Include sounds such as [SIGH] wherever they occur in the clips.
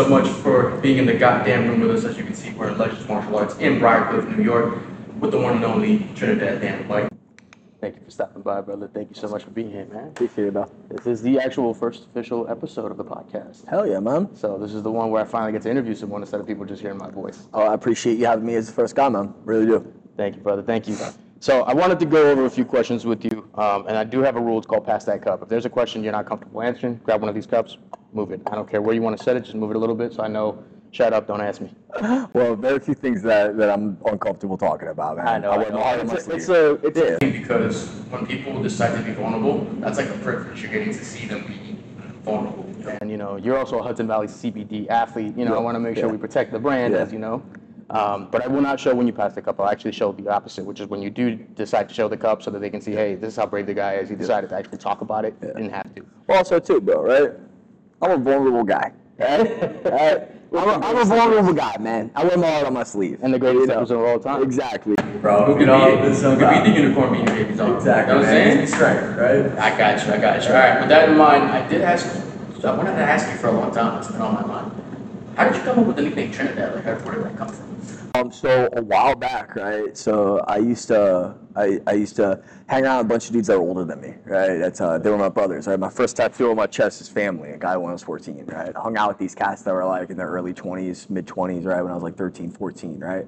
Gentlemen, thank you so much for being in the goddamn room with us. As you can see, we're in Legends Martial Arts in Briarcliff, New York, with the one and only Trinidad Dan White. Thank you for stopping by, brother. Thank you so much for being here, man. Appreciate it, though. This is the actual first official episode of the podcast. Hell yeah, man. So this is the one where I finally get to interview someone instead of people just hearing my voice. Oh, I appreciate you having me as the first guy, man. Really do. Thank you, brother. Thank you. So I wanted to go over a few questions with you, um, and I do have a rule. It's called pass that cup. If there's a question you're not comfortable answering, grab one of these cups, move it. I don't care where you want to set it, just move it a little bit so I know. Shut up, don't ask me. [LAUGHS] Well, there are a few things that, that I'm uncomfortable talking about, man. I know. I wear my know. heart on It's, a- it's sleeve. a, it's a, Because when people decide to be vulnerable, that's like a privilege. You're getting to see them be vulnerable. and you know, you're also a Hudson Valley CBD athlete. You know, I want to make sure Yeah. we protect the brand, Yeah. as you know. Um, but I will not show when you pass the cup. I'll actually show the opposite, which is when you do decide to show the cup, so that they can see, hey, this is how brave the guy is. He decided to actually talk about it. Didn't have to. Well, also, too, bro, right? I'm a vulnerable guy. Right? [LAUGHS] right? I'm, a, I'm a vulnerable guy, man. I wear my heart on my sleeve. And the greatest You know? episode of all time. Exactly. Bro, Who could you know, beat it? this Who could about- the unicorn beating babies on? Exactly, You know what I'm saying? Strength, right? I got you, I got you. All right, with that in mind, I did ask, so I wanted to ask you for a long time, it's been on my mind. How did you come up with the nickname Trinidad? Like, how- where did that come from? Um, so a while back, right? So I used to, I, I used to hang around with a bunch of dudes that were older than me, right? That's uh, they were my brothers. Right? My first tattoo on my chest is family. A guy when I was 14, right? I hung out with these cats that were like in their early 20s, mid 20s, right? When I was like 13, 14, right?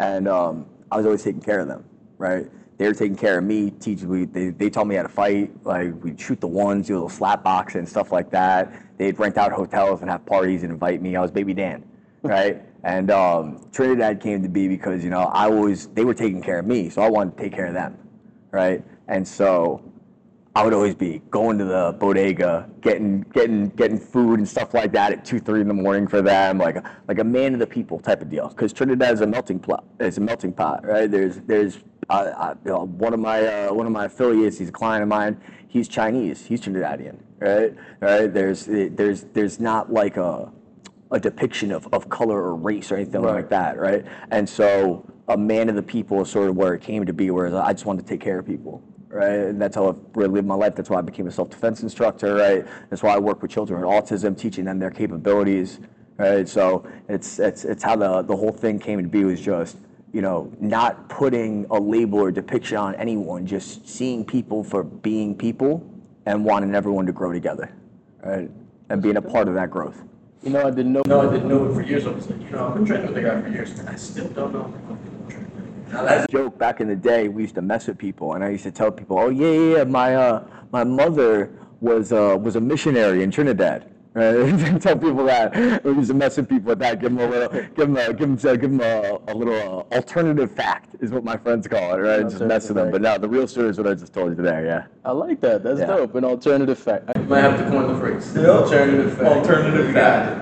And um, I was always taking care of them, right? They were taking care of me, teaching me. They, they taught me how to fight. Like we'd shoot the ones, do a little slap boxing and stuff like that. They'd rent out hotels and have parties and invite me. I was baby Dan, right? And um, Trinidad came to be because you know I was they were taking care of me, so I wanted to take care of them, right? And so I would always be going to the bodega, getting getting getting food and stuff like that at two, three in the morning for them, like like a man of the people type of deal. Because Trinidad is a melting pot. It's a melting pot, right? There's there's uh, uh, you know, one of my uh, one of my affiliates. He's a client of mine. He's Chinese. He's Trinidadian, right? Right? There's there's there's not like a a depiction of, of color or race or anything like that, right? And so a man of the people is sort of where it came to be, whereas I just wanted to take care of people, right? And that's how I've really lived my life. That's why I became a self-defense instructor, right? That's why I work with children with autism, teaching them their capabilities, right? So it's it's it's how the the whole thing came to be was just you know not putting a label or depiction on anyone, just seeing people for being people and wanting everyone to grow together, right? And being a part of that growth. You know, I didn't know. No, I didn't know it for years. I was like, you know, I've been training with the guy for years, and I still don't know. Now that's a joke back in the day we used to mess with people and i used to tell people oh yeah yeah, yeah my uh my mother was uh was a missionary in trinidad right [LAUGHS] tell people that we used to mess with people with that give them a little give them a, give them, a, give them a, a little uh, alternative fact is what my friends call it right just mess with them but no the real story is what i just told you today yeah I like that. That's Yeah. dope. An alternative fact. I might have to coin the phrase. Yep. Alternative fact. Alternative We got it.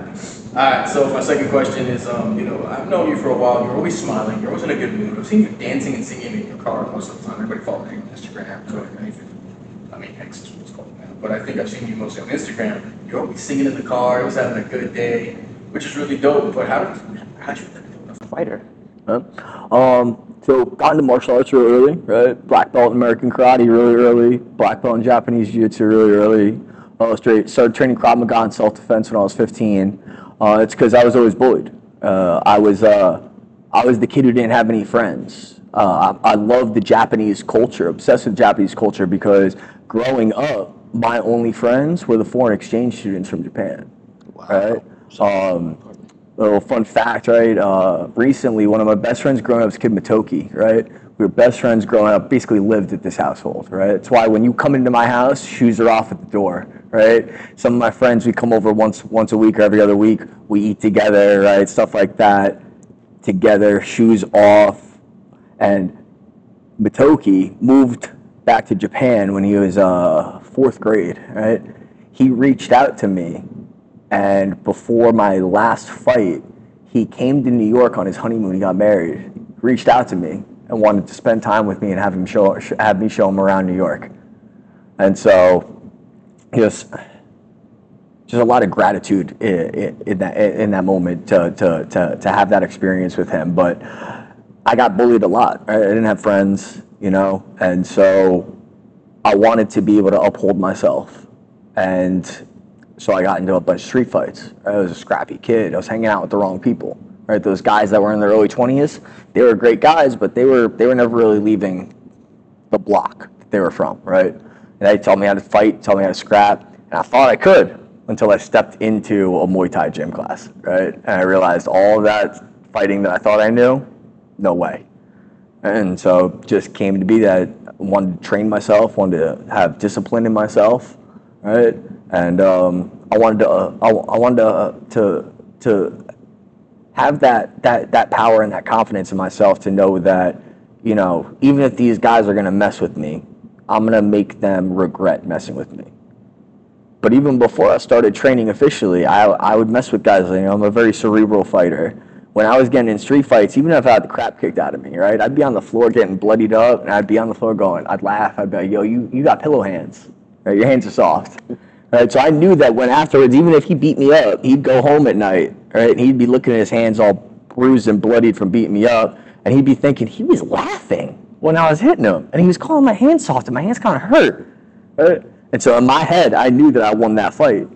All right, so my second question is, um, you know, I've known you for a while. You're always smiling. You're always in a good mood. I've seen you dancing and singing in your car most of the time. Everybody follows you on Instagram, Twitter, anything. I mean, X But I think I've seen you mostly on Instagram. You're always singing in the car. Always having a good day, which is really dope. But how did how'd you become a fighter? Huh? Um, so got into martial arts really early, right? Black belt in American karate really early. Black belt in Japanese jiu-jitsu really early. Uh, straight started training Krav Maga in self-defense when I was 15. Uh, it's because I was always bullied. Uh, I was uh, I was the kid who didn't have any friends. Uh, I, I loved the Japanese culture, obsessed with Japanese culture because growing up, my only friends were the foreign exchange students from Japan. Right? Um, little fun fact, right? Uh, recently, one of my best friends growing up was Kid Matoki, right? We were best friends growing up, basically lived at this household, right? That's why when you come into my house, shoes are off at the door, right? Some of my friends, we come over once once a week or every other week, we eat together, right? Stuff like that, together, shoes off. And Matoki moved back to Japan when he was uh, fourth grade, right? He reached out to me and before my last fight, he came to New York on his honeymoon. He got married. Reached out to me and wanted to spend time with me and have him show have me show him around New York. And so, just just a lot of gratitude in, in that in that moment to, to to to have that experience with him. But I got bullied a lot. I didn't have friends, you know, and so I wanted to be able to uphold myself and So I got into a bunch of street fights. I was a scrappy kid. I was hanging out with the wrong people. Right, those guys that were in their early 20s, they were great guys, but they were they were never really leaving the block that they were from. Right, and they told me how to fight, told me how to scrap, and I thought I could until I stepped into a Muay Thai gym class. Right, and I realized all that fighting that I thought I knew, no way. And so just came to be that wanted to train myself, wanted to have discipline in myself, right? And um, I wanted to, uh, I, I wanted to, uh, to, to have that, that, that power and that confidence in myself to know that, you know, even if these guys are going to mess with me, I'm going to make them regret messing with me. But even before I started training officially, I, I would mess with guys. You know, I'm a very cerebral fighter when I was getting in street fights, even if I had the crap kicked out of me, right? I'd be on the floor getting bloodied up, and I'd be on the floor going, I'd laugh, I'd be like, yo, you, you got pillow hands, right? Your hands are soft, right? So I knew that when afterwards, even if he beat me up, he'd go home at night, right? And he'd be looking at his hands all bruised and bloodied from beating me up, and he'd be thinking, he was laughing when I was hitting him, and he was calling my hands soft, and my hands kind of hurt, right? And so in my head, I knew that I won that fight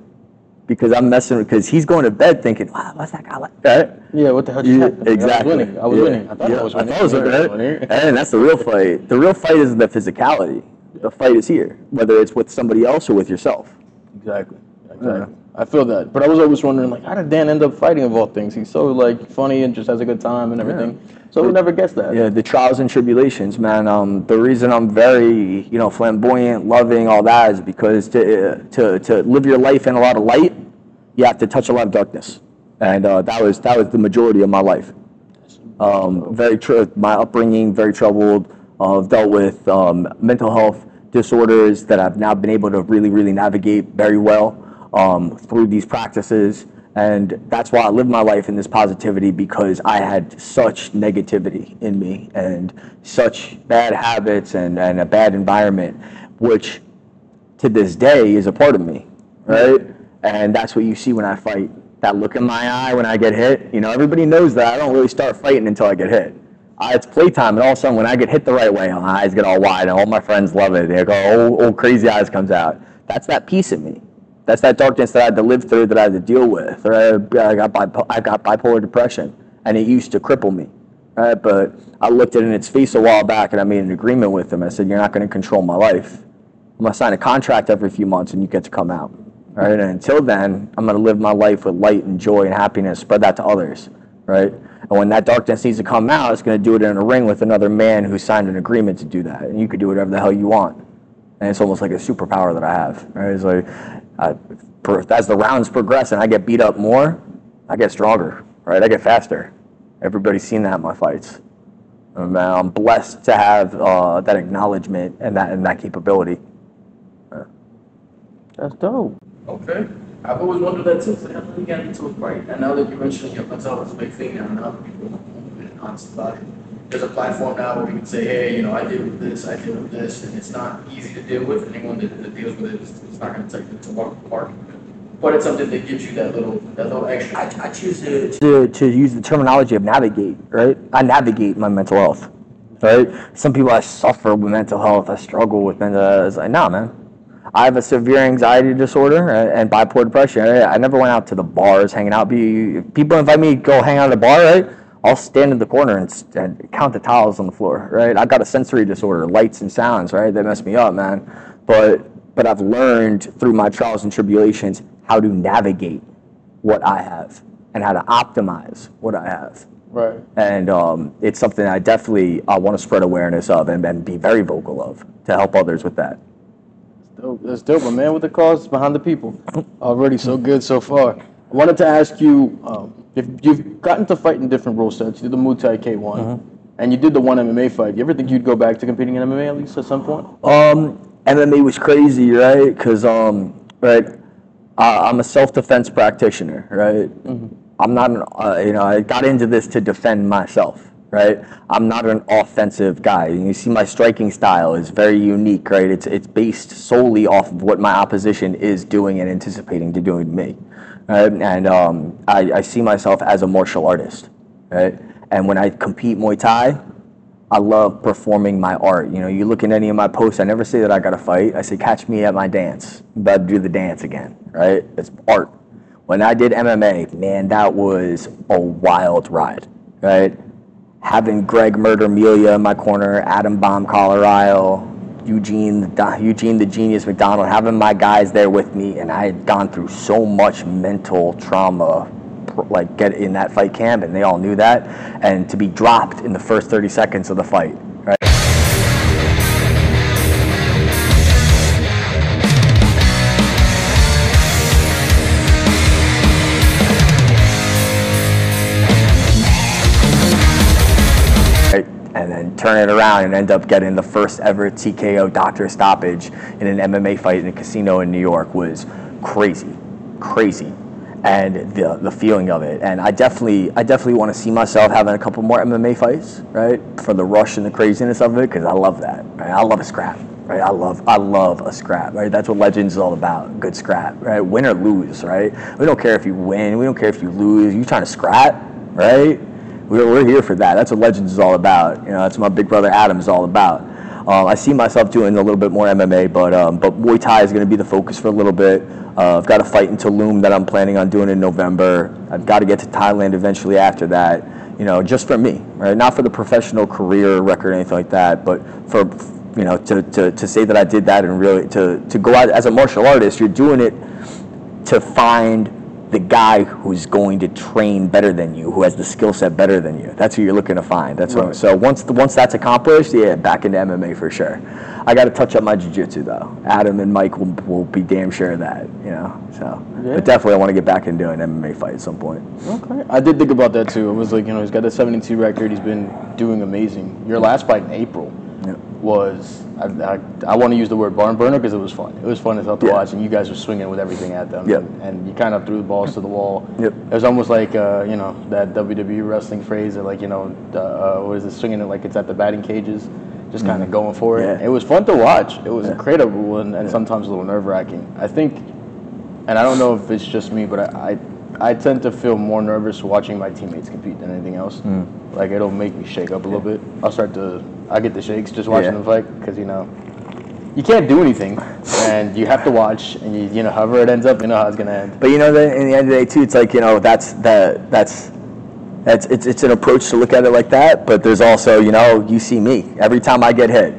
because I'm messing because he's going to bed thinking, wow, what's that guy like? Right? Yeah, what the hell just Yeah, happened? exactly. I was winning. I was Yeah. winning. I thought Yeah, I was winning. I thought I was winning. And that's the real fight. The real fight isn't the physicality. The fight is here, whether it's with somebody else or with yourself. Exactly. Exactly. I feel that. But I was always wondering, like, how did Dan end up fighting of all things? He's so like funny and just has a good time and everything. So who never gets that? Yeah, the trials and tribulations, man. Um, the reason I'm very, you know, flamboyant, loving, all that is because to to to live your life in a lot of light, you have to touch a lot of darkness, and uh, that was that was the majority of my life. Um, very tr- my upbringing, very troubled. Uh, I've dealt with um, mental health disorders that I've now been able to really, really navigate very well um, through these practices. And that's why I live my life in this positivity because I had such negativity in me and such bad habits and, and a bad environment, which to this day is a part of me, right? And that's what you see when I fight. That look in my eye when I get hit. You know, everybody knows that I don't really start fighting until I get hit. I, it's playtime, and all of a sudden, when I get hit the right way, my eyes get all wide, and all my friends love it. They go, "Old, old crazy eyes comes out." That's that peace in me. That's that darkness that I had to live through, that I had to deal with. Or I, I got bipo- I got bipolar depression, and it used to cripple me. Right? But I looked it in its face a while back, and I made an agreement with him. I said, "You're not going to control my life. I'm going to sign a contract every few months, and you get to come out." Right? And until then, I'm going to live my life with light and joy and happiness, spread that to others. Right? And when that darkness needs to come out, it's going to do it in a ring with another man who signed an agreement to do that. And you could do whatever the hell you want. And it's almost like a superpower that I have. Right? It's like, I, as the rounds progress and I get beat up more, I get stronger. Right? I get faster. Everybody's seen that in my fights. And, uh, I'm blessed to have uh, that acknowledgement and that and that capability. That's dope. Okay. I've always wondered that too. So how did you get into a fight? And now that you mentioned your mental is a big thing and other people being honest about it. There's a platform now where we can say, hey, you know, I deal with this, I deal with this, and it's not easy to deal with. Anyone that, that deals with it, it's not going to take it to walk apart. But it's something that gives you that little, that little extra. I, I choose to, to, to use the terminology of navigate, right? I navigate my mental health, right? Some people, I suffer with mental health, I struggle with mental health. It's like, nah, man. I have a severe anxiety disorder and bipolar depression. I never went out to the bars hanging out. People invite me to go hang out at a bar, right? I'll stand in the corner and, and count the towels on the floor, right? I got a sensory disorder, lights and sounds, right? They mess me up, man. But but I've learned through my trials and tribulations how to navigate what I have and how to optimize what I have. Right. And um, it's something I definitely uh, want to spread awareness of and, and be very vocal of to help others with that. Dope. That's dope. A man with the cause behind the people. Already so good so far. I wanted to ask you um, if you've gotten to fight in different rule sets. You did the Muay Thai K1, and you did the one MMA fight. You ever think you'd go back to competing in MMA at least at some point? Um, MMA was crazy, right? Because um, right, uh, I'm a self-defense practitioner, right? I'm not, an, uh, you know, I got into this to defend myself, right? I'm not an offensive guy. You see, my striking style is very unique, right? It's it's based solely off of what my opposition is doing and anticipating to doing to me, right? And um, I, I see myself as a martial artist, right? And when I compete Muay Thai, I love performing my art. You know, you look at any of my posts, I never say that I got to fight. I say, catch me at my dance. I'm about to do the dance again, right? It's art. When I did MMA, man, that was a wild ride, right? Having Greg Murder Melia in my corner, Adam Bomb Colorado, Eugene, the, Eugene the Genius McDonald, having my guys there with me, and I had gone through so much mental trauma like get in that fight camp, and they all knew that. And to be dropped in the first 30 seconds of the fight, And turn it around and end up getting the first ever TKO doctor stoppage in an MMA fight in a casino in New York was crazy, crazy and the the feeling of it. And I definitely I definitely want to see myself having a couple more MMA fights, right? For the rush and the craziness of it, because I love that. Right? I love a scrap. Right? I love I love a scrap. Right? That's what Legends is all about. Good scrap. Right? Win or lose. Right? We don't care if you win. We don't care if you lose. You trying to scrap, right? We're, we're here for that. That's what Legends is all about. You know, that's what my big brother Adam is all about. Um, I see myself doing a little bit more MMA, but um, but Muay Thai is going to be the focus for a little bit. Uh, I've got a fight in Tulum that I'm planning on doing in November. I've got to get to Thailand eventually after that. You know, just for me, right? Not for the professional career record or anything like that, but for you know to, to, to say that I did that and really to, to go out as a martial artist, you're doing it to find the guy who's going to train better than you, who has the skill set better than you. That's who you're looking to find. That's what, so once the, once that's accomplished, yeah, back into MMA for sure. I got to touch up my jiu-jitsu though. Adam and Mike will, will be damn sure of that, you know. So, Yeah. but definitely I want to get back into an MMA fight at some point. Okay. I did think about that too. It was like, you know, he's got a 72 record. He's been doing amazing. Your last fight in April Yeah. was, I, I, I want to use the word barn burner because it was fun. It was fun as hell to Yeah. watch, and you guys were swinging with everything at them. Yep. And, and you kind of threw the balls to the wall. Yep. It was almost like, uh, you know, that WWE wrestling phrase of like, you know, the, uh, what is it, swinging it like it's at the batting cages, just kind of going for it. Yeah. It was fun to watch. It was incredible and, and sometimes a little nerve wracking. I think and I don't know if it's just me, but I, I, I tend to feel more nervous watching my teammates compete than anything else. Mm. Like it'll make me shake up a little bit. I'll start to, I get the shakes just watching Yeah. them fight because you know, you can't do anything, [LAUGHS] and you have to watch, and you, you know, however it ends up, you know how it's gonna end. But you know, then in the end of the day, too, it's like you know that's that that's that's it's it's an approach to look at it like that. But there's also you know you see me every time I get hit,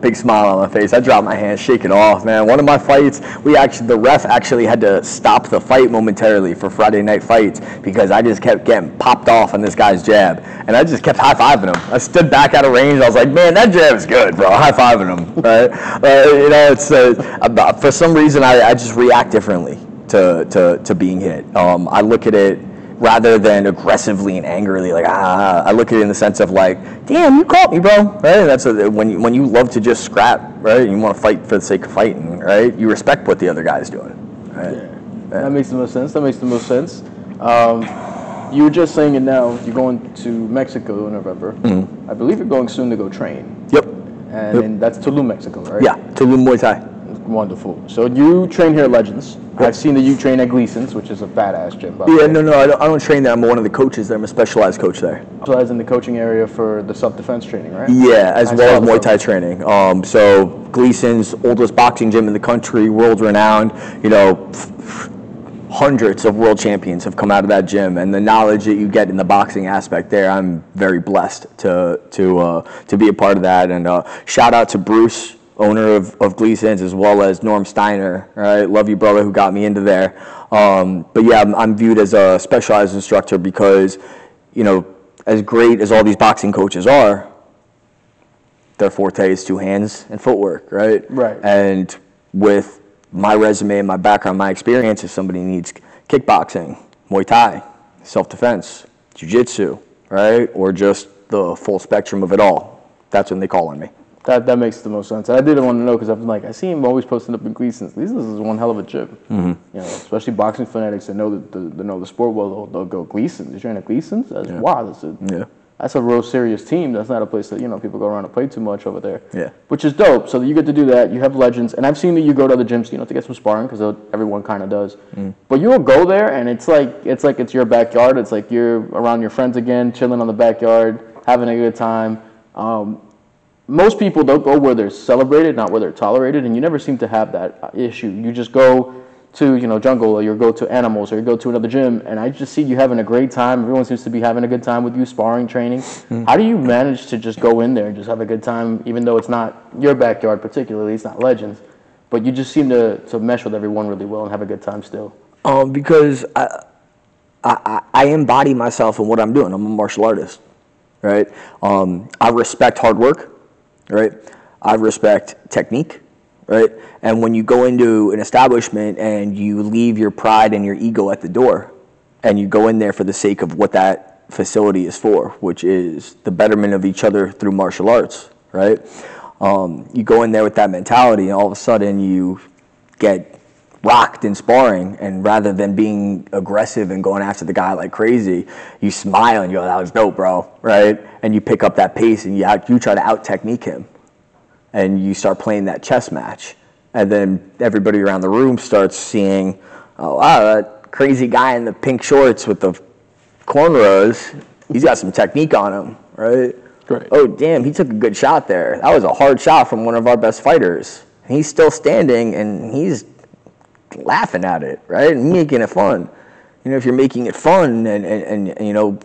big smile on my face. I drop my hands, shake it off, man. One of my fights, we actually the ref actually had to stop the fight momentarily for Friday night fights because I just kept getting popped off on this guy's jab, and I just kept high fiving him. I stood back out of range. I was like, man, that jab is good, bro. High fiving him, [LAUGHS] right? Uh, you know, it's uh, for some reason I, I just react differently to to to being hit. Um, I look at it rather than aggressively and angrily, like ah, I look at it in the sense of like, damn, you caught me, bro. Right? That's a, when you, when you love to just scrap, right? You want to fight for the sake of fighting, right? You respect what the other guy's doing, right? That makes the most sense. That makes the most sense. Um, you were just saying it now. You're going to Mexico in November. I believe you're going soon to go train, Yep. and, Yep. and that's Tulum, Mexico, right? Yeah. Tulum Muay Thai. Wonderful. So you train here at Legends. I've seen that you train at Gleason's, which is a badass gym. By the Yeah. way. No, no, I don't, I don't train there. I'm one of the coaches there. I'm a specialized coach there. Specialize in the coaching area for the self-defense training, right? Yeah, as I well as the Muay Thai training. Um, so Gleason's oldest boxing gym in the country, world renowned. You know, hundreds of world champions have come out of that gym, and the knowledge that you get in the boxing aspect there, I'm very blessed to to uh, to be a part of that. And uh, shout out to Bruce, owner of, of Gleason's, as well as Norm Steiner. Right, love you, brother, who got me into there. Um, but yeah, I'm, I'm viewed as a specialized instructor because, you know, as great as all these boxing coaches are, their forte is two hands and footwork, right? Right. And with my resume and my background, my experience, if somebody needs kickboxing, Muay Thai, self-defense, jiu-jitsu, right, or just the full spectrum of it all, that's when they call on me. That that makes the most sense. And I didn't want to know because I've been like, I see him always posting up in Gleason's. Gleason's is one hell of a gym. Mm-hmm. You know, especially boxing fanatics that know the, the, that know the sport well. They'll, they'll go Gleason's. You train at Gleason's? That's wow. That's a Yeah. that's a real serious team. That's not a place that you know people go around and play too much over there. Yeah. Which is dope. So you get to do that. You have legends, and I've seen that you go to other gyms, you know, to get some sparring because everyone kind of does. Mm. But you'll go there, and it's like it's like it's your backyard. It's like you're around your friends again, chilling on the backyard, having a good time. Um, most people don't go where they're celebrated, not where they're tolerated, and you never seem to have that issue. You just go to you know jungle, or you go to animals, or you go to another gym, and I just see you having a great time. Everyone seems to be having a good time with you, sparring, training. How do you manage to just go in there and just have a good time, even though it's not your backyard particularly, it's not Legends, but you just seem to, to mesh with everyone really well and have a good time still. Um, because I, I, I- I embody myself in what I'm doing. I'm a martial artist, right? Um, I respect hard work, right? I respect technique, right? And when you go into an establishment and you leave your pride and your ego at the door, and you go in there for the sake of what that facility is for, which is the betterment of each other through martial arts, right? Um, you go in there with that mentality, and all of a sudden you get rocked in sparring, and rather than being aggressive and going after the guy like crazy, you smile and you go, "That was dope, bro!" Right? And you pick up that pace and you out, you try to out technique him, and you start playing that chess match, and then everybody around the room starts seeing, "Oh wow, that crazy guy in the pink shorts with the cornrows, he's got some technique on him, right?" Right. Oh damn, he took a good shot there. That was a hard shot from one of our best fighters. He's still standing and he's laughing at it, right? And making it fun. You know, if you're making it fun and, and, and, you know,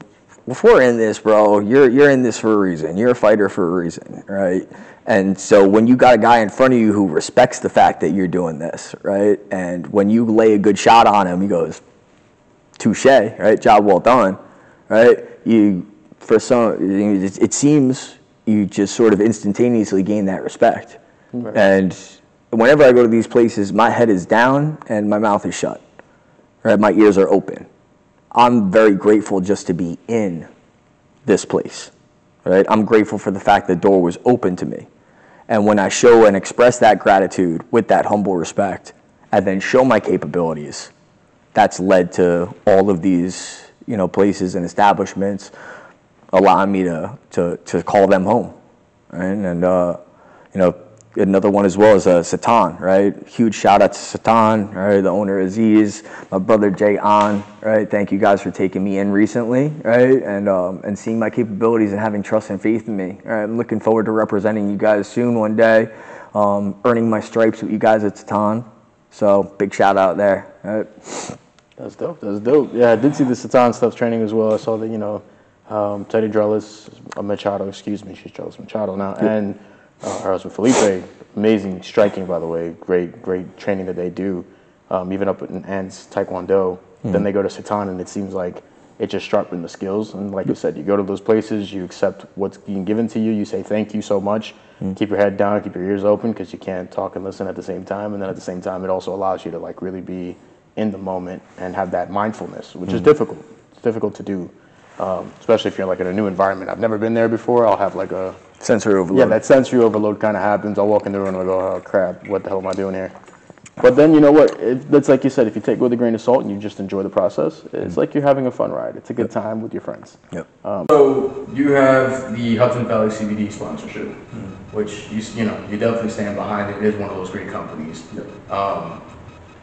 if we're in this, bro, you're you're in this for a reason. You're a fighter for a reason, right? And so when you got a guy in front of you who respects the fact that you're doing this, right? And when you lay a good shot on him, he goes, touche, right? Job well done, right? You, for some, it, it seems you just sort of instantaneously gain that respect. And whenever I go to these places, my head is down and my mouth is shut, right? My ears are open. I'm very grateful just to be in this place, right? I'm grateful for the fact the door was open to me. And when I show and express that gratitude with that humble respect, and then show my capabilities, that's led to all of these, you know, places and establishments allowing me to, to, to call them home, right? And, uh, you know, another one as well is uh, Satan, right? Huge shout out to Satan, right? The owner Aziz, my brother Jay An, right? Thank you guys for taking me in recently, right? And um, and seeing my capabilities and having trust and faith in me. Right? I'm looking forward to representing you guys soon one day, um, earning my stripes with you guys at Satan. So big shout out there. Right? That's dope. That's dope. Yeah, I did see the Satan stuff training as well. I saw that, you know, um, Teddy Drellis, uh, Machado, excuse me, she's Drellis Machado now, and uh, husband Felipe. Amazing striking, by the way. Great, great training that they do. Um, even up in Ants Taekwondo. Then they go to Satan, and it seems like it just sharpened the skills. And like you said, you go to those places, you accept what's being given to you, you say thank you so much, keep your head down, keep your ears open because you can't talk and listen at the same time. And then at the same time, it also allows you to like really be in the moment and have that mindfulness, which is difficult. It's difficult to do, um, especially if you're like in a new environment. I've never been there before. I'll have like a Sensory overload. yeah, that sensory overload kind of happens. I'll walk in the room and I'll go, oh crap, what the hell am I doing here? But then you know what? It, that's like you said. If you take it with a grain of salt and you just enjoy the process, it's mm-hmm. like you're having a fun ride. It's a good time with your friends. Yep. Um, so you have the Hudson Valley CBD sponsorship, mm-hmm. which you, you know, you definitely stand behind it. It is one of those great companies. Um,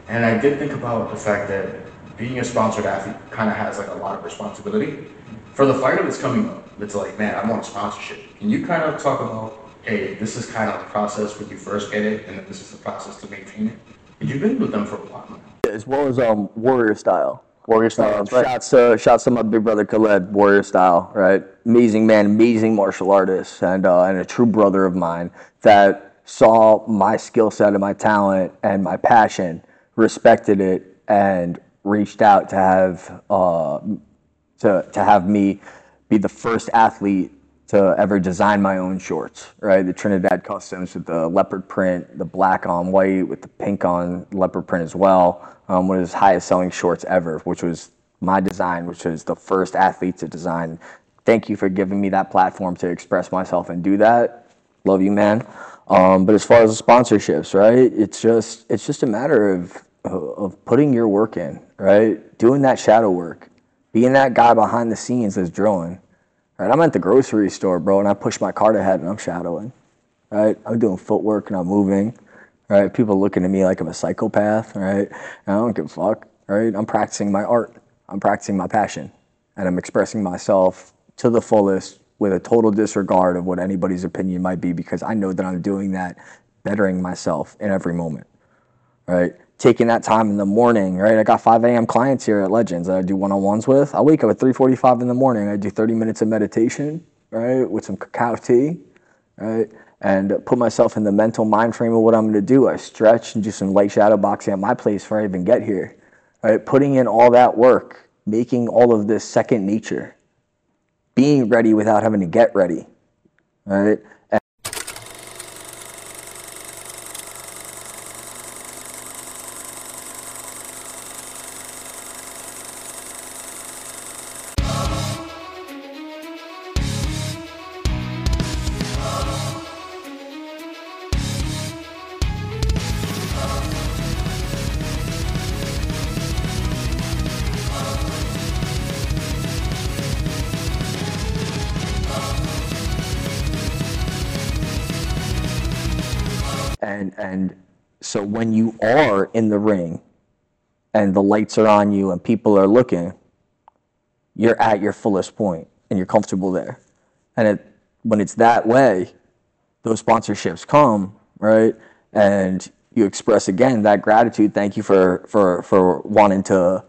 and I did think about the fact that being a sponsored athlete kind of has like a lot of responsibility. Mm-hmm. For the fighter that's coming up, that's like, man, I want a sponsorship. Can you kind of talk about, hey, this is kind of the process when you first get it, and then this is the process to maintain it? 'Cause You've been with them for a while now. As well as um, Warrior Style. Warrior style. Um, that's right. Shouts to shouts to my big brother Khaled, Warrior Style, right? Amazing man, amazing martial artist, and uh, and a true brother of mine that saw my skill set and my talent and my passion, respected it, and reached out to have uh, to to have me be the first athlete to ever design my own shorts, right? The Trinidad Customs with the leopard print, the black on white with the pink on leopard print as well. Um, one of his highest selling shorts ever, which was my design, which was the first athlete to design. Thank you for giving me that platform to express myself and do that. Love you, man. Um, but as far as the sponsorships, right? It's just it's just a matter of of putting your work in, right? Doing that shadow work, being that guy behind the scenes that's drilling. Right? I'm at the grocery store, bro, and I push my cart ahead and I'm shadowing. Right? I'm doing footwork and I'm moving. Right? People looking at me like I'm a psychopath, right? And I don't give a fuck. Right? I'm practicing my art. I'm practicing my passion. And I'm expressing myself to the fullest with a total disregard of what anybody's opinion might be because I know that I'm doing that bettering myself in every moment. Right? Taking that time in the morning, right? I got 5 a.m. clients here at Legends that I do one-on-ones with. I wake up at 3:45 in the morning. I do 30 minutes of meditation, right, with some cacao tea, right, and put myself in the mental mind frame of what I'm going to do. I stretch and do some light shadow boxing at my place before I even get here, right? Putting in all that work, making all of this second nature, being ready without having to get ready, right? So when you are in the ring and the lights are on you and people are looking you're at your fullest point and you're comfortable there. And it, when it's that way those sponsorships come right? And you express again that gratitude. Thank you for for for wanting to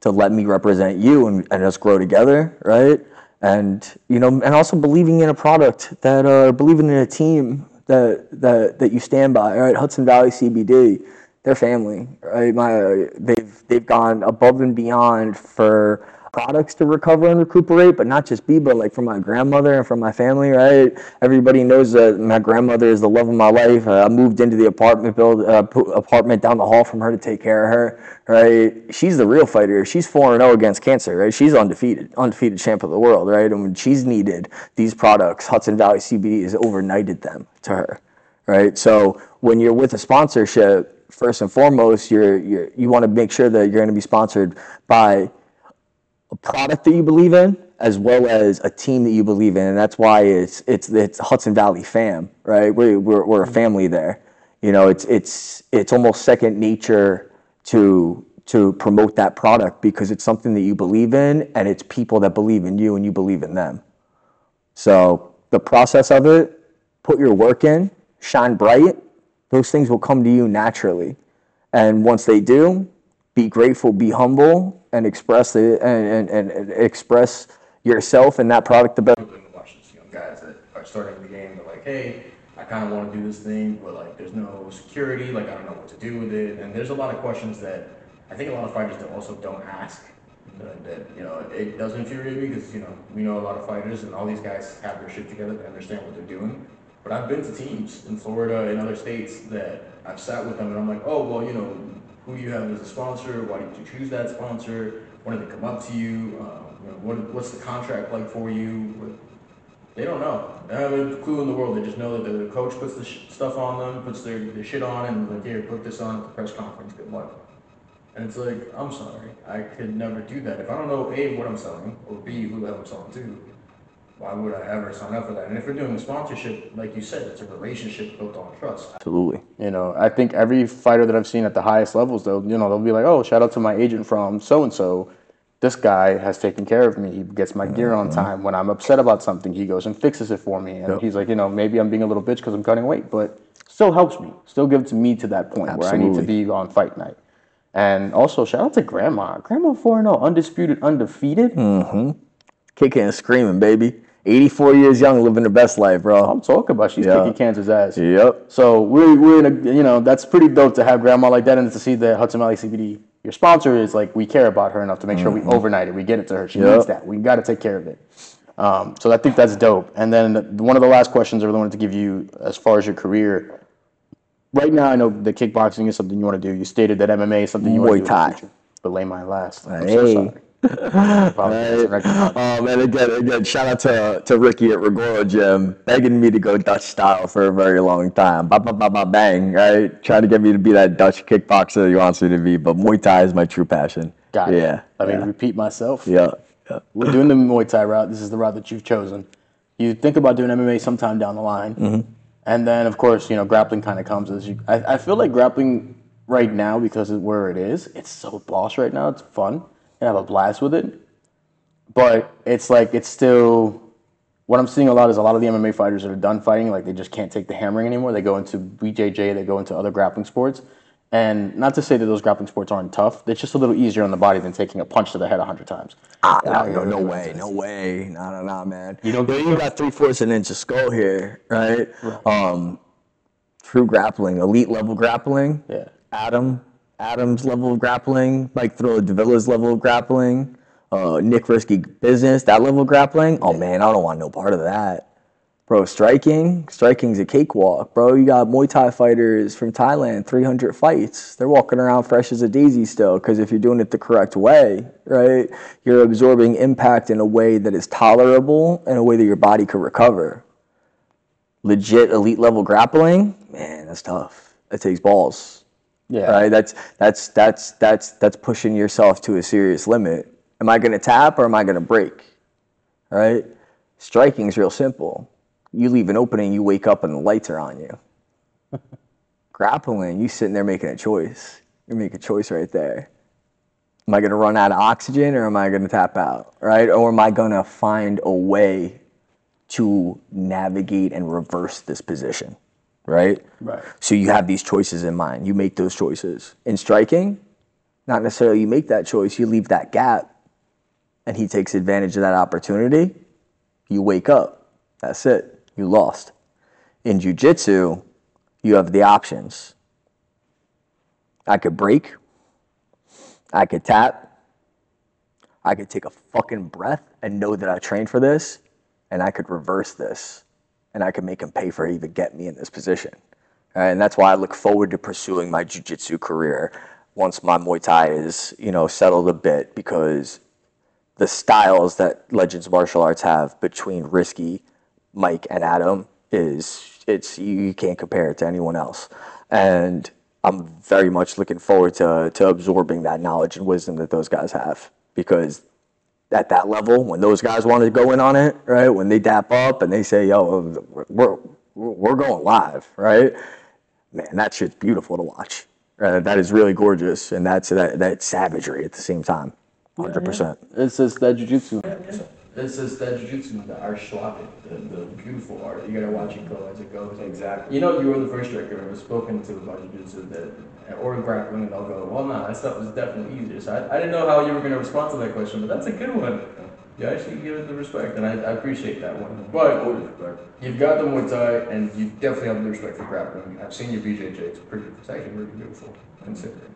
to let me represent you and, and us grow together right? And you know and also believing in a product that uh believing in a team that that that you stand by. Right hudson valley cbd their family right? My they've they've gone above and beyond for products to recover and recuperate but not just me but like for my grandmother and for my family right? Everybody knows that my grandmother is the love of my life. Uh, i moved into the apartment build uh, apartment down the hall from her to take care of her right? She's the real fighter. She's 4-0 against cancer right? She's undefeated undefeated champ of the world right? And when she's needed these products hudson valley cbd has overnighted them to her right? So when you're with a sponsorship first and foremost you're, you're you want to make sure that you're going to be sponsored by product that you believe in as well as a team that you believe in and that's why it's it's it's Hudson Valley fam right? We're we're, we're a mm-hmm. family there. You know it's it's it's almost second nature to to promote that product because it's something that you believe in and it's people that believe in you and you believe in them. So the process of it put your work in shine bright those things will come to you naturally. And once they do be grateful be humble and express and, and, and express yourself and that product the best open questions, you know, guys that are starting the game, they're like, hey, I kind of want to do this thing, but like, there's no security, like, I don't know what to do with it. And there's a lot of questions that I think a lot of fighters also don't ask. That you know, it does infuriate me because you know we know a lot of fighters and all these guys have their shit together, they understand what they're doing. But I've been to teams in Florida and other states that I've sat with them and I'm like, oh well, you know, who you have as a sponsor? Why did you choose that sponsor? When did they come up to uh, you? Know, what, what's the contract like for you? They don't know. They have a clue in the world. They just know that the coach puts the stuff on them, puts their, their shit on, and like, here, put this on at the press conference. Good luck. And it's like, I'm sorry, I could never do that. If I don't know A, what I'm selling, or B, who I'm selling to, why would I ever sign up for that? And if we're doing a sponsorship, like you said, it's a relationship built on trust. absolutely You know, I think every fighter that I've seen at the highest levels, though, you know, they'll be like, "Oh, shout out to my agent from so and so. This guy has taken care of me. He gets my gear on time. When I'm upset about something, he goes and fixes it for me. And Yep. he's like, you know, maybe I'm being a little bitch because I'm cutting weight, but still helps me. Still gives me to that point where I need to be on fight night. And also, shout out to Grandma. Grandma 4 0, undisputed, undefeated. Mm-hmm. kicking and screaming baby 84 years young living the best life bro I'm talking about she's Yeah. kicking cancer's ass. yep So we're, we're in a, you know, that's pretty dope to have grandma like that and to see that Hudson Valley CBD, your sponsor, is like, we care about her enough to make sure we overnight it. We get it to her. She Mm-hmm. Yep. needs that. We got to take care of it. Um, so I think that's dope. And then one of the last questions I really wanted to give you as far as your career. Right now, I know the kickboxing is something you want to do. You stated that MMA is something you want to do. in Thai. But lay my last. I'm so Hey. sorry. I recognize. Um, and again, again, shout out to, to Ricky at Regoro Gym, begging me to go Dutch style for a very long time. Ba ba ba ba bang, right? Trying to get me to be that Dutch kickboxer he wants me to be, but Muay Thai is my true passion. Got it. yeah, Let yeah, repeat myself. yeah, yeah. We're doing the Muay Thai route. This is the route that you've chosen. You think about doing MMA sometime down the line, Mm-hmm. and then of course you know grappling kind of comes as you. I, I feel like grappling right now because of where it is. It's so boss right now. It's fun and have a blast with it, but it's like it's still what I'm seeing a lot is a lot of the MMA fighters that are done fighting, like they just can't take the hammering anymore. They go into BJJ, they go into other grappling sports. And not to say that those grappling sports aren't tough, it's just a little easier on the body than taking a punch to the head a hundred times. Ah, no, no, no way, no way, no, no, no, man. You know, you got three fourths of an inch of skull here, right? Um, true grappling, elite level grappling. Yeah. Adam, Adam's level of grappling, Mike Throw Davila's level of grappling, uh, Nick Risky Business, that level of grappling. Oh man, I don't want no part of that. Bro, striking, striking's a cakewalk, bro. You got Muay Thai fighters from Thailand, 300 fights. They're walking around fresh as a daisy still, because if you're doing it the correct way, right, you're absorbing impact in a way that is tolerable, in a way that your body could recover. Legit elite level grappling, man, that's tough. It takes balls Yeah. right? That's that's that's that's that's pushing yourself to a serious limit. Am I going to tap or am I going to break? Right? Striking is real simple. You leave an opening, you wake up and the lights are on you. [LAUGHS] Grappling, you sitting there making a choice. You make a choice right there. Am I going to run out of oxygen or am I going to tap out? Right? Or am I going to find a way to navigate and reverse this position? Right? Right. So you have these choices in mind. You make those choices. In striking, not necessarily you make that choice, you leave that gap and he takes advantage of that opportunity. You wake up. That's it. You lost. In jiu-jitsu, you have the options. I could break. I could tap. I could take a fucking breath and know that I trained for this and I could reverse this and I can make him pay for even get me in this position. Right, and that's why I look forward to pursuing my jiu-jitsu career once my Muay Thai is, you know, settled a bit because the styles that Legends Martial Arts have between Risky, Mike, and Adam is it's you can't compare it to anyone else. And I'm very much looking forward to to absorbing that knowledge and wisdom that those guys have because at that level, when those guys want to go in on it, right? When they dap up and they say, "Yo, we're we're going live," right? Man, that shit's beautiful to watch. Right? That is really gorgeous, and that's that that savagery at the same time. Hundred percent. It's just that jujitsu. It's just that jujitsu, the art schwabe, the, the beautiful art. You gotta watch it go as it goes. Exactly. You know, you were the first striker I've ever spoken to about jujitsu that, or grappling, and they'll go, well, nah, that stuff is definitely easier. So I, I didn't know how you were gonna respond to that question, but that's a good one. You actually give it the respect, and I, I appreciate that one. But you've got the Muay Thai, and you definitely have the respect for grappling. I've seen your BJJ; it's pretty, it's actually really beautiful, considering.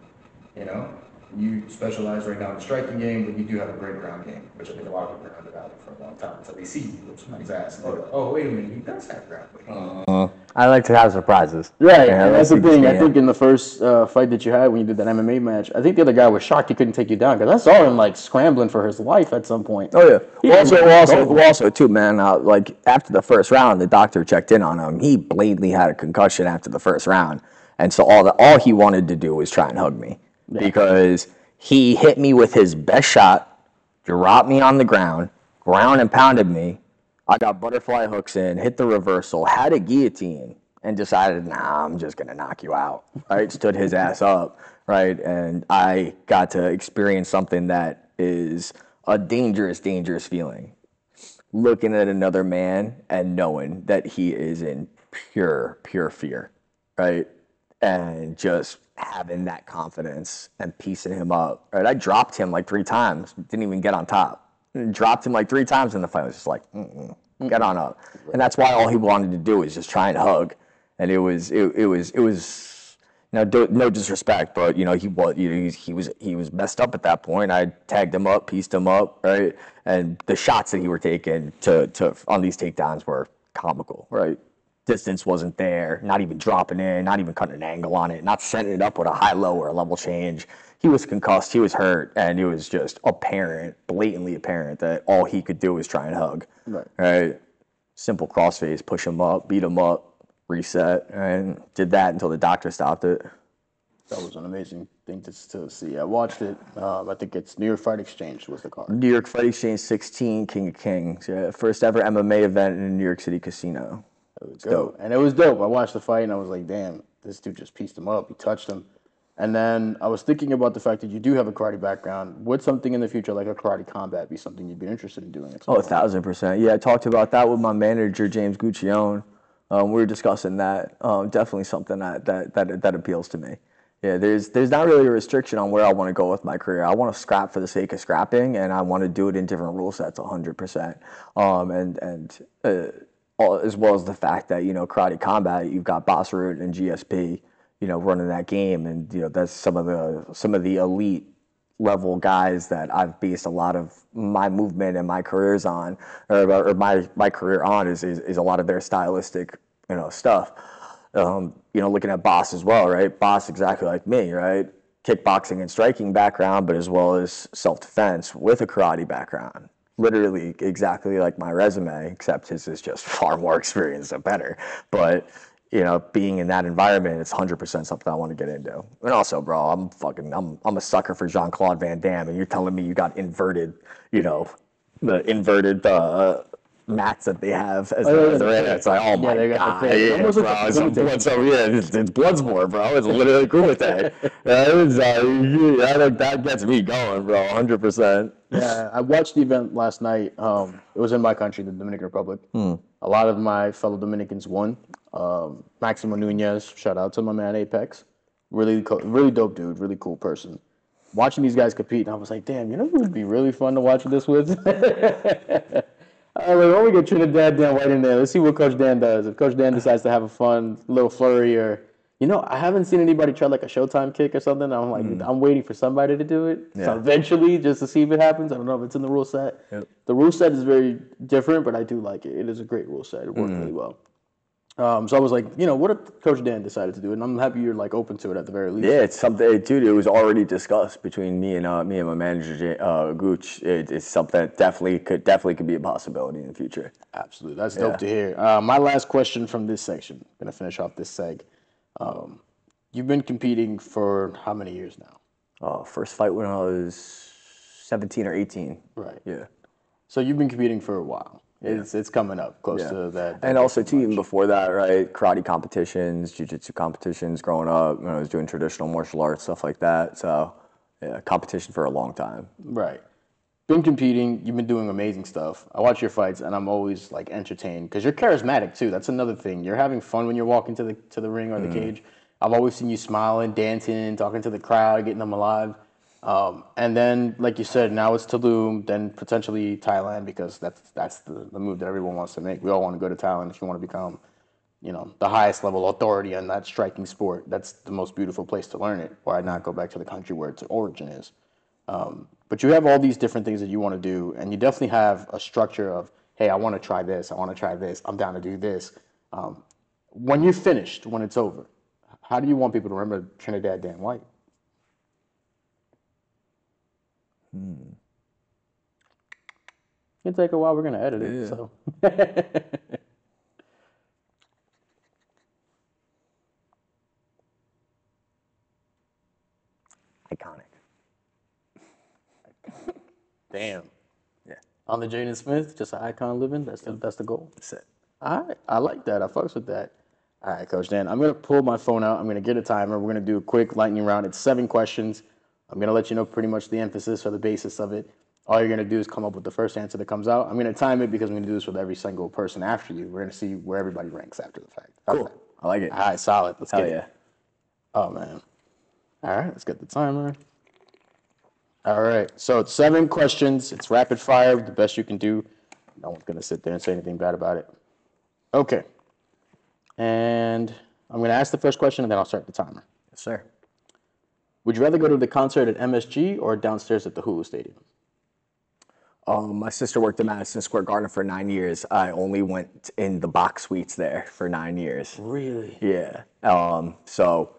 You know, you specialize right now in the striking game, but you do have a great ground game, which I think a lot of people are undervalued for a long time until they see you whip somebody's ass and they go, "Oh, wait a minute, he does have grappling." I like to have surprises. Right, Yeah, and that's that's the thing. I think in the first uh, fight that you had when you did that MMA match, I think the other guy was shocked he couldn't take you down because I saw him like scrambling for his life at some point. Oh yeah. Yeah, also, man. also, Go. also too, man. Uh, like after the first round, the doctor checked in on him. He blatantly had a concussion after the first round, and so all that all he wanted to do was try and hug me because he hit me with his best shot, dropped me on the ground, ground and pounded me. I got butterfly hooks in, hit the reversal, had a guillotine, and decided, nah, I'm just gonna knock you out. Right, stood his ass up. Right, and I got to experience something that is a dangerous, dangerous feeling. Looking at another man and knowing that he is in pure, pure fear, right? And just having that confidence and piecing him up, right? I dropped him like three times, didn't even get on top. Dropped him like three times in the fight. I was just like, Mm-mm, get on up. And that's why all he wanted to do was just try and hug. And it was, it, it was, it was, now, do, no disrespect, but you know he was you know, he, he was he was messed up at that point. I tagged him up, pieced him up, right? And the shots that he were taking to to on these takedowns were comical, right? Distance wasn't there, not even dropping in, not even cutting an angle on it, not setting it up with a high low or a level change. He was concussed, he was hurt, and it was just apparent, blatantly apparent that all he could do was try and hug. Right. Right. Simple crossface, push him up, beat him up, reset, and did that until the doctor stopped it. That was an amazing thing to, to see. I watched it. Uh, I think it's New York Fight Exchange was the card. New York Fight Exchange 16, King of Kings. Yeah, first ever MMA event in a New York City casino. It was dope. And it was dope. I watched the fight and I was like, damn, this dude just pieced him up. He touched him. And then I was thinking about the fact that you do have a karate background. Would something in the future, like a karate combat, be something you'd be interested in doing? Oh, a thousand percent. Yeah, I talked about that with my manager James Guccione. Um, we were discussing that. Um, definitely something that, that that that appeals to me. Yeah, there's there's not really a restriction on where I want to go with my career. I want to scrap for the sake of scrapping, and I want to do it in different rule sets, hundred percent. Um, and and uh, as well as the fact that you know karate combat, you've got Bas Rutten and GSP, you know, running that game, and you know that's some of the some of the elite level guys that I've based a lot of my movement and my careers on, or, or my my career on is, is is a lot of their stylistic, you know, stuff. Um, you know, looking at Bas as well, right? Bas exactly like me, right? Kickboxing and striking background, but as well as self defense with a karate background. Literally exactly like my resume, except his is just [LAUGHS] far more experience and better. But you know, being in that environment, it's 100% something I want to get into. And also, bro, I'm fucking, I'm, I'm a sucker for Jean Claude Van Damme, and you're telling me you got inverted, you know, the inverted uh, mats that they have as Oh, yeah, they're in. yeah. It's like, oh my they got the god, yeah, Almost bro, like it's, a a Kumite. blood, so yeah, it's, it's Bloodsport, bro. It's [LAUGHS] literally Kumite. That was, uh, yeah, that, that gets me going, bro, 100%. Yeah, I watched the event last night. Um, it was in my country, the Dominican Republic. A lot of my fellow Dominicans won. Um, Maximo Nunez, shout out to my man Apex. Really, co- really dope dude, really cool person. Watching these guys compete, and I was like, damn, you know who would be really fun to watch this with? [LAUGHS] Was like, why don't we get Trinidad Dan White in there? Let's see what Coach Dan does. If Coach Dan decides to have a fun little flurry or, you know, I haven't seen anybody try like a Showtime kick or something. I'm like, mm. I'm waiting for somebody to do it. So eventually, just to see if it happens. I don't know if it's in the rule set. Yep. The rule set is very different, but I do like it. It is a great rule set. It worked mm. really well. Um, so I was like, you know, what if Coach Dan decided to do it? And I'm happy you're like open to it at the very least. Yeah, it's something, dude. It was already discussed between me and uh, me and my manager, uh, Gooch. It, it's something that definitely could definitely could be a possibility in the future. Absolutely. That's dope to hear. Uh, my last question from this section. Gonna finish off this seg. Um, you've been competing for how many years now? Uh, first fight when I was seventeen or eighteen. Right. Yeah, So you've been competing for a while. It's it's coming up close to that. and also too, even before that, right? Karate competitions, jujitsu competitions. Growing up, you know, I was doing traditional martial arts stuff like that. So, yeah, competition for a long time. Right. Been competing. You've been doing amazing stuff. I watch your fights, and I'm always like entertained because you're charismatic too. That's another thing. You're having fun when you're walking to the to the ring or the mm. cage. I've always seen you smiling, dancing, talking to the crowd, getting them alive. Um, and then, like you said, now it's Tulum, then potentially Thailand because that's that's the, the move that everyone wants to make. We all want to go to Thailand if you want to become, you know, the highest level authority on that striking sport. That's the most beautiful place to learn it. Why not go back to the country where its origin is? Um, but you have all these different things that you want to do, and you definitely have a structure of, hey, I want to try this, I want to try this, I'm down to do this. Um, when you're finished, when it's over, how do you want people to remember Trinidad Dan White? Hmm. It'll take a while. We're gonna edit it, so. [LAUGHS] Iconic. Damn. Yeah. On the Jaden Smith, just an icon living. That's the that's the goal. That's it. All right, I like that. I fucks with that. All right, Coach Dan, I'm gonna pull my phone out. I'm gonna get a timer. We're gonna do a quick lightning round. It's seven questions. I'm gonna let you know pretty much the emphasis or the basis of it. All you're gonna do is come up with the first answer that comes out. I'm gonna time it because I'm gonna do this with every single person after you. We're gonna see where everybody ranks after the fact. How's Cool. that? I like it. All right, solid. Let's Hell get yeah. it. Oh man. All right, let's get the timer. All right, so it's seven questions. It's rapid fire, the best you can do. No one's gonna sit there and say anything bad about it. Okay. And I'm gonna ask the first question and then I'll start the timer. Yes, sir. Would you rather go to the concert at MSG or downstairs at the Hulu Stadium? Um, my sister worked at Madison Square Garden for nine years. I only went in the box suites there for nine years. Really? Yeah. Um, so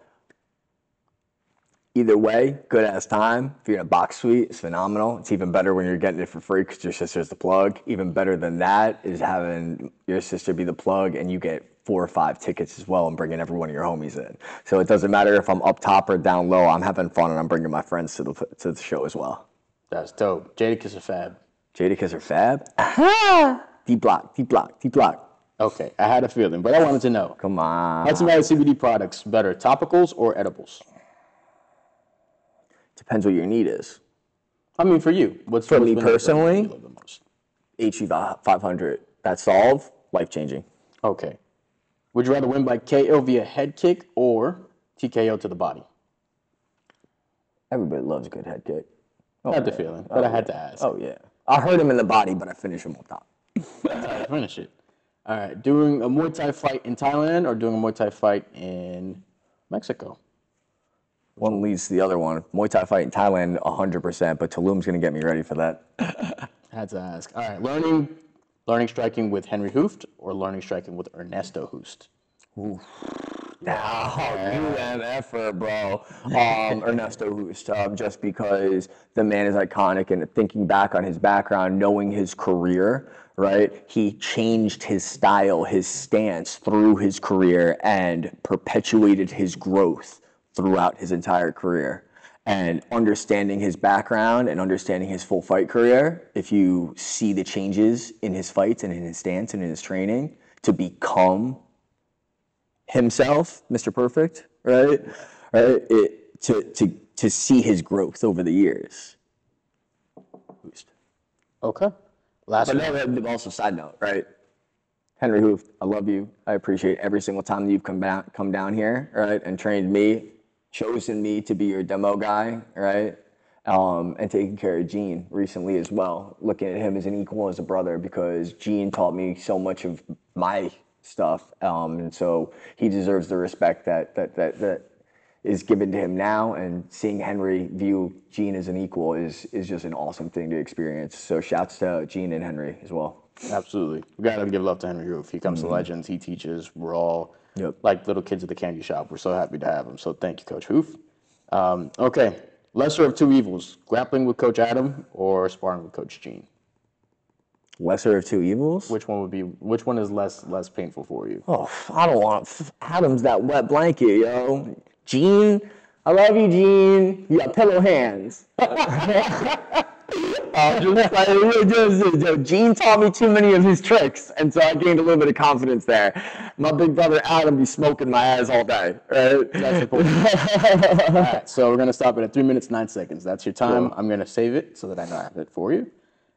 either way, good ass time. If you're in a box suite, it's phenomenal. It's even better when you're getting it for free because your sister's the plug. Even better than that is having your sister be the plug and you get four or five tickets as well and bringing every one of your homies in. So it doesn't matter if I'm up top or down low. I'm having fun and I'm bringing my friends to the to the show as well. That's dope. Jadakiss or Fab? Jadakiss or Fab? [LAUGHS] D block, D block, D block. Okay, I had a feeling, but I wanted to know. Come on. Hudson Valley CBD products better, topicals or edibles? Depends what your need is. I mean, for you, what's For what's me been the thing personally? you love the most? HE 500. That solve, life changing. Okay. Would you rather win by KO via head kick or TKO to the body? Everybody loves a good head kick. I oh, had the feeling, but oh, I had to ask. Oh yeah. I hurt him in the body, but I finish him on top. Finish it. All right. Doing a Muay Thai fight in Thailand or doing a Muay Thai fight in Mexico? One leads to the other one. Muay Thai fight in Thailand, 100%, but Tulum's going to get me ready for that. [LAUGHS] Had to ask. All right. Learning, learning striking with Henri Hooft or learning striking with Ernesto Hoost? Oof. Now, [LAUGHS] you MFer, bro. Um, [LAUGHS] Ernesto Hoost, um, just because the man is iconic and thinking back on his background, knowing his career, right? He changed his style, his stance through his career and perpetuated his growth throughout his entire career. And understanding his background and understanding his full fight career, if you see the changes in his fights and in his stance and in his training to become himself, Mr. Perfect, right? Right? It, to, to, to see his growth over the years. Okay. Last But one. no, also side note, right? Henri Hooft, I love you. I appreciate every single time that you've come back, come down here, right, and trained me, chosen me to be your demo guy, right, um, and taking care of Gene recently as well. Looking at him as an equal, as a brother, because Gene taught me so much of my stuff, um, and so he deserves the respect that that that that is given to him now. And seeing Henry view Gene as an equal is is just an awesome thing to experience. So shouts to Gene and Henry as well. Absolutely. We got to give love to Henri Hooft. He comes to Legends. He teaches. We're all Yep. like little kids at the candy shop. We're so happy to have him. So thank you, Coach Hooft. Um, okay. Lesser of two evils grappling with Coach Adam or sparring with Coach Gene? Lesser of two evils. Which one would be, which one is less less painful for you? Oh, I don't want Adam's that wet blanket, yo. Gene, I love you, Gene. You got pillow hands. [LAUGHS] Uh, [LAUGHS] just it just- just- Gene taught me too many of his tricks, and so I gained a little bit of confidence there. My big brother Adam be smoking my ass all day, right? That's. [LAUGHS] All right, so we're gonna stop it at three minutes nine seconds. That's your time. I'm gonna save it so that I know I have it for you.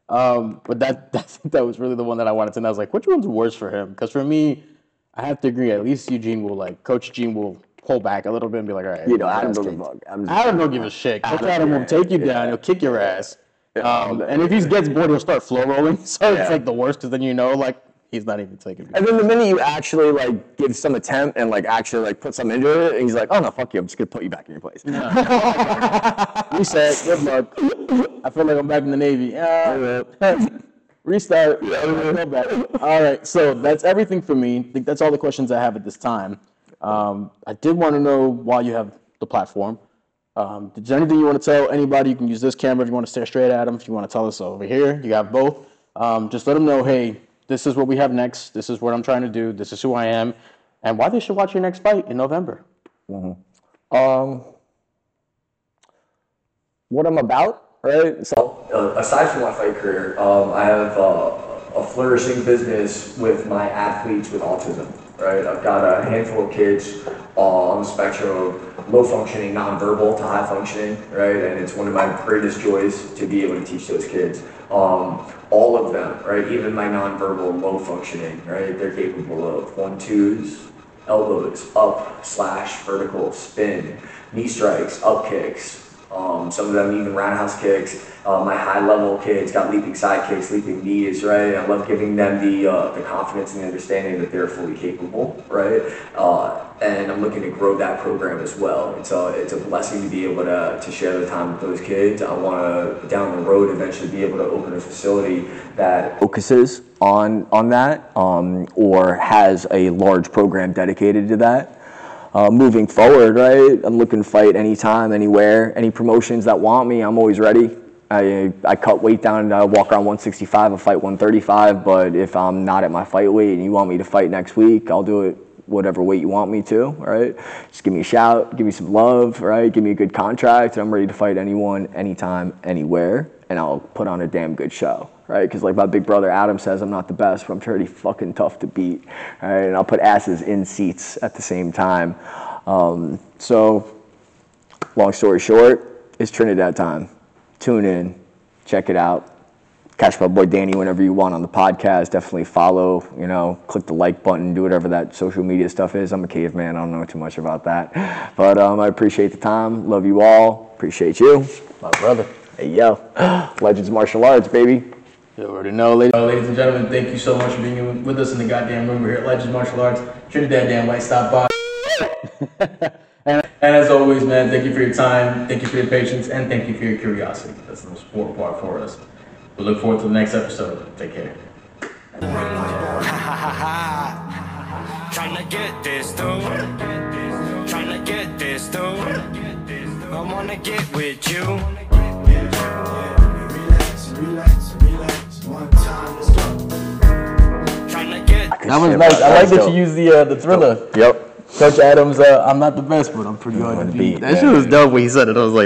Um, but that [LAUGHS] that that was really the one that I wanted to know. I was like, which one's worse for him? Because for me, I have to agree. At least Eugene will like Coach Gene will pull back a little bit and be like, all right, You know, Adam doesn't kicked. bug. Adam's- Adam don't give a shit. Coach Adam will take you down. He'll kick your ass. Um, and if he gets bored, he'll start flow rolling. [LAUGHS] So Yeah. it's like the worst because then you know like he's not even taking. It. And then the minute you actually like give some attempt and like actually like put some into it, and he's like, "Oh no, fuck you! I'm just gonna put you back in your place." [LAUGHS] Reset. Good luck. I feel like I'm back in the Navy. Yeah. [LAUGHS] Restart. All right. So that's everything for me. I think that's all the questions I have at this time. Um, I did want to know why you have the platform. Um, there anything you want to tell anybody? You can use this camera if you want to stare straight at them. If you want to tell us over here, you got both. Um, just let them know, hey, this is what we have next. This is what I'm trying to do. This is who I am, and why they should watch your next fight in November. Um, what I'm about, right? So, Uh, aside from my fight career, um, I have uh, a flourishing business with my athletes with autism. Right, I've got a handful of kids on the spectrum of low functioning, nonverbal to high functioning. Right, and it's one of my greatest joys to be able to teach those kids. Um, all of them, right, even my nonverbal, low functioning, right, they're capable of one twos, elbows, up, slash, vertical, spin, knee strikes, up kicks, um, some of them even roundhouse kicks. Uh, my high level kids got leaping side kicks, leaping knees, right? I love giving them the uh, the confidence and the understanding that they're fully capable, right? Uh, and I'm looking to grow that program as well. It's a it's a blessing to be able to to share the time with those kids. I want to down the road eventually be able to open a facility that focuses on on that, um, or has a large program dedicated to that. Uh, moving forward, right? I'm looking to fight anytime, anywhere, any promotions that want me. I'm always ready. I, I cut weight down. and I walk around 165. I fight 135. But if I'm not at my fight weight and you want me to fight next week, I'll do it whatever weight you want me to. Right? Just give me a shout. Give me some love. Right? Give me a good contract. And I'm ready to fight anyone, anytime, anywhere. And I'll put on a damn good show. Right? Because like my big brother Adam says, I'm not the best, but I'm pretty fucking tough to beat. Right? And I'll put asses in seats at the same time. Um, so long story short, it's Trinidad time. Tune in, check it out. Catch my boy Danny whenever you want on the podcast. Definitely follow, you know, click the like button, do whatever that social media stuff is. I'm a caveman, I don't know too much about that. But um, I appreciate the time. Love you all. Appreciate you. My brother. Hey, yo. [GASPS] Legends Martial Arts, baby. You already know, ladies. Uh, ladies and gentlemen, thank you so much for being with us in the goddamn room. We're here at Legends Martial Arts. Trinidad Dan White, stop by. [LAUGHS] and, and as always, man, thank you for your time, thank you for your patience, and thank you for your curiosity. That's the most important part for us. We look forward to the next episode. Take care. Tryna get this though. Tryna get this though. I wanna get with you. Relax, relax, relax. That was nice. I like that dope. you used the uh, the thriller. Yep. Coach Adams, uh, I'm not the best, but I'm pretty hard to beat. beat, That shit was dope when he said it. I was like.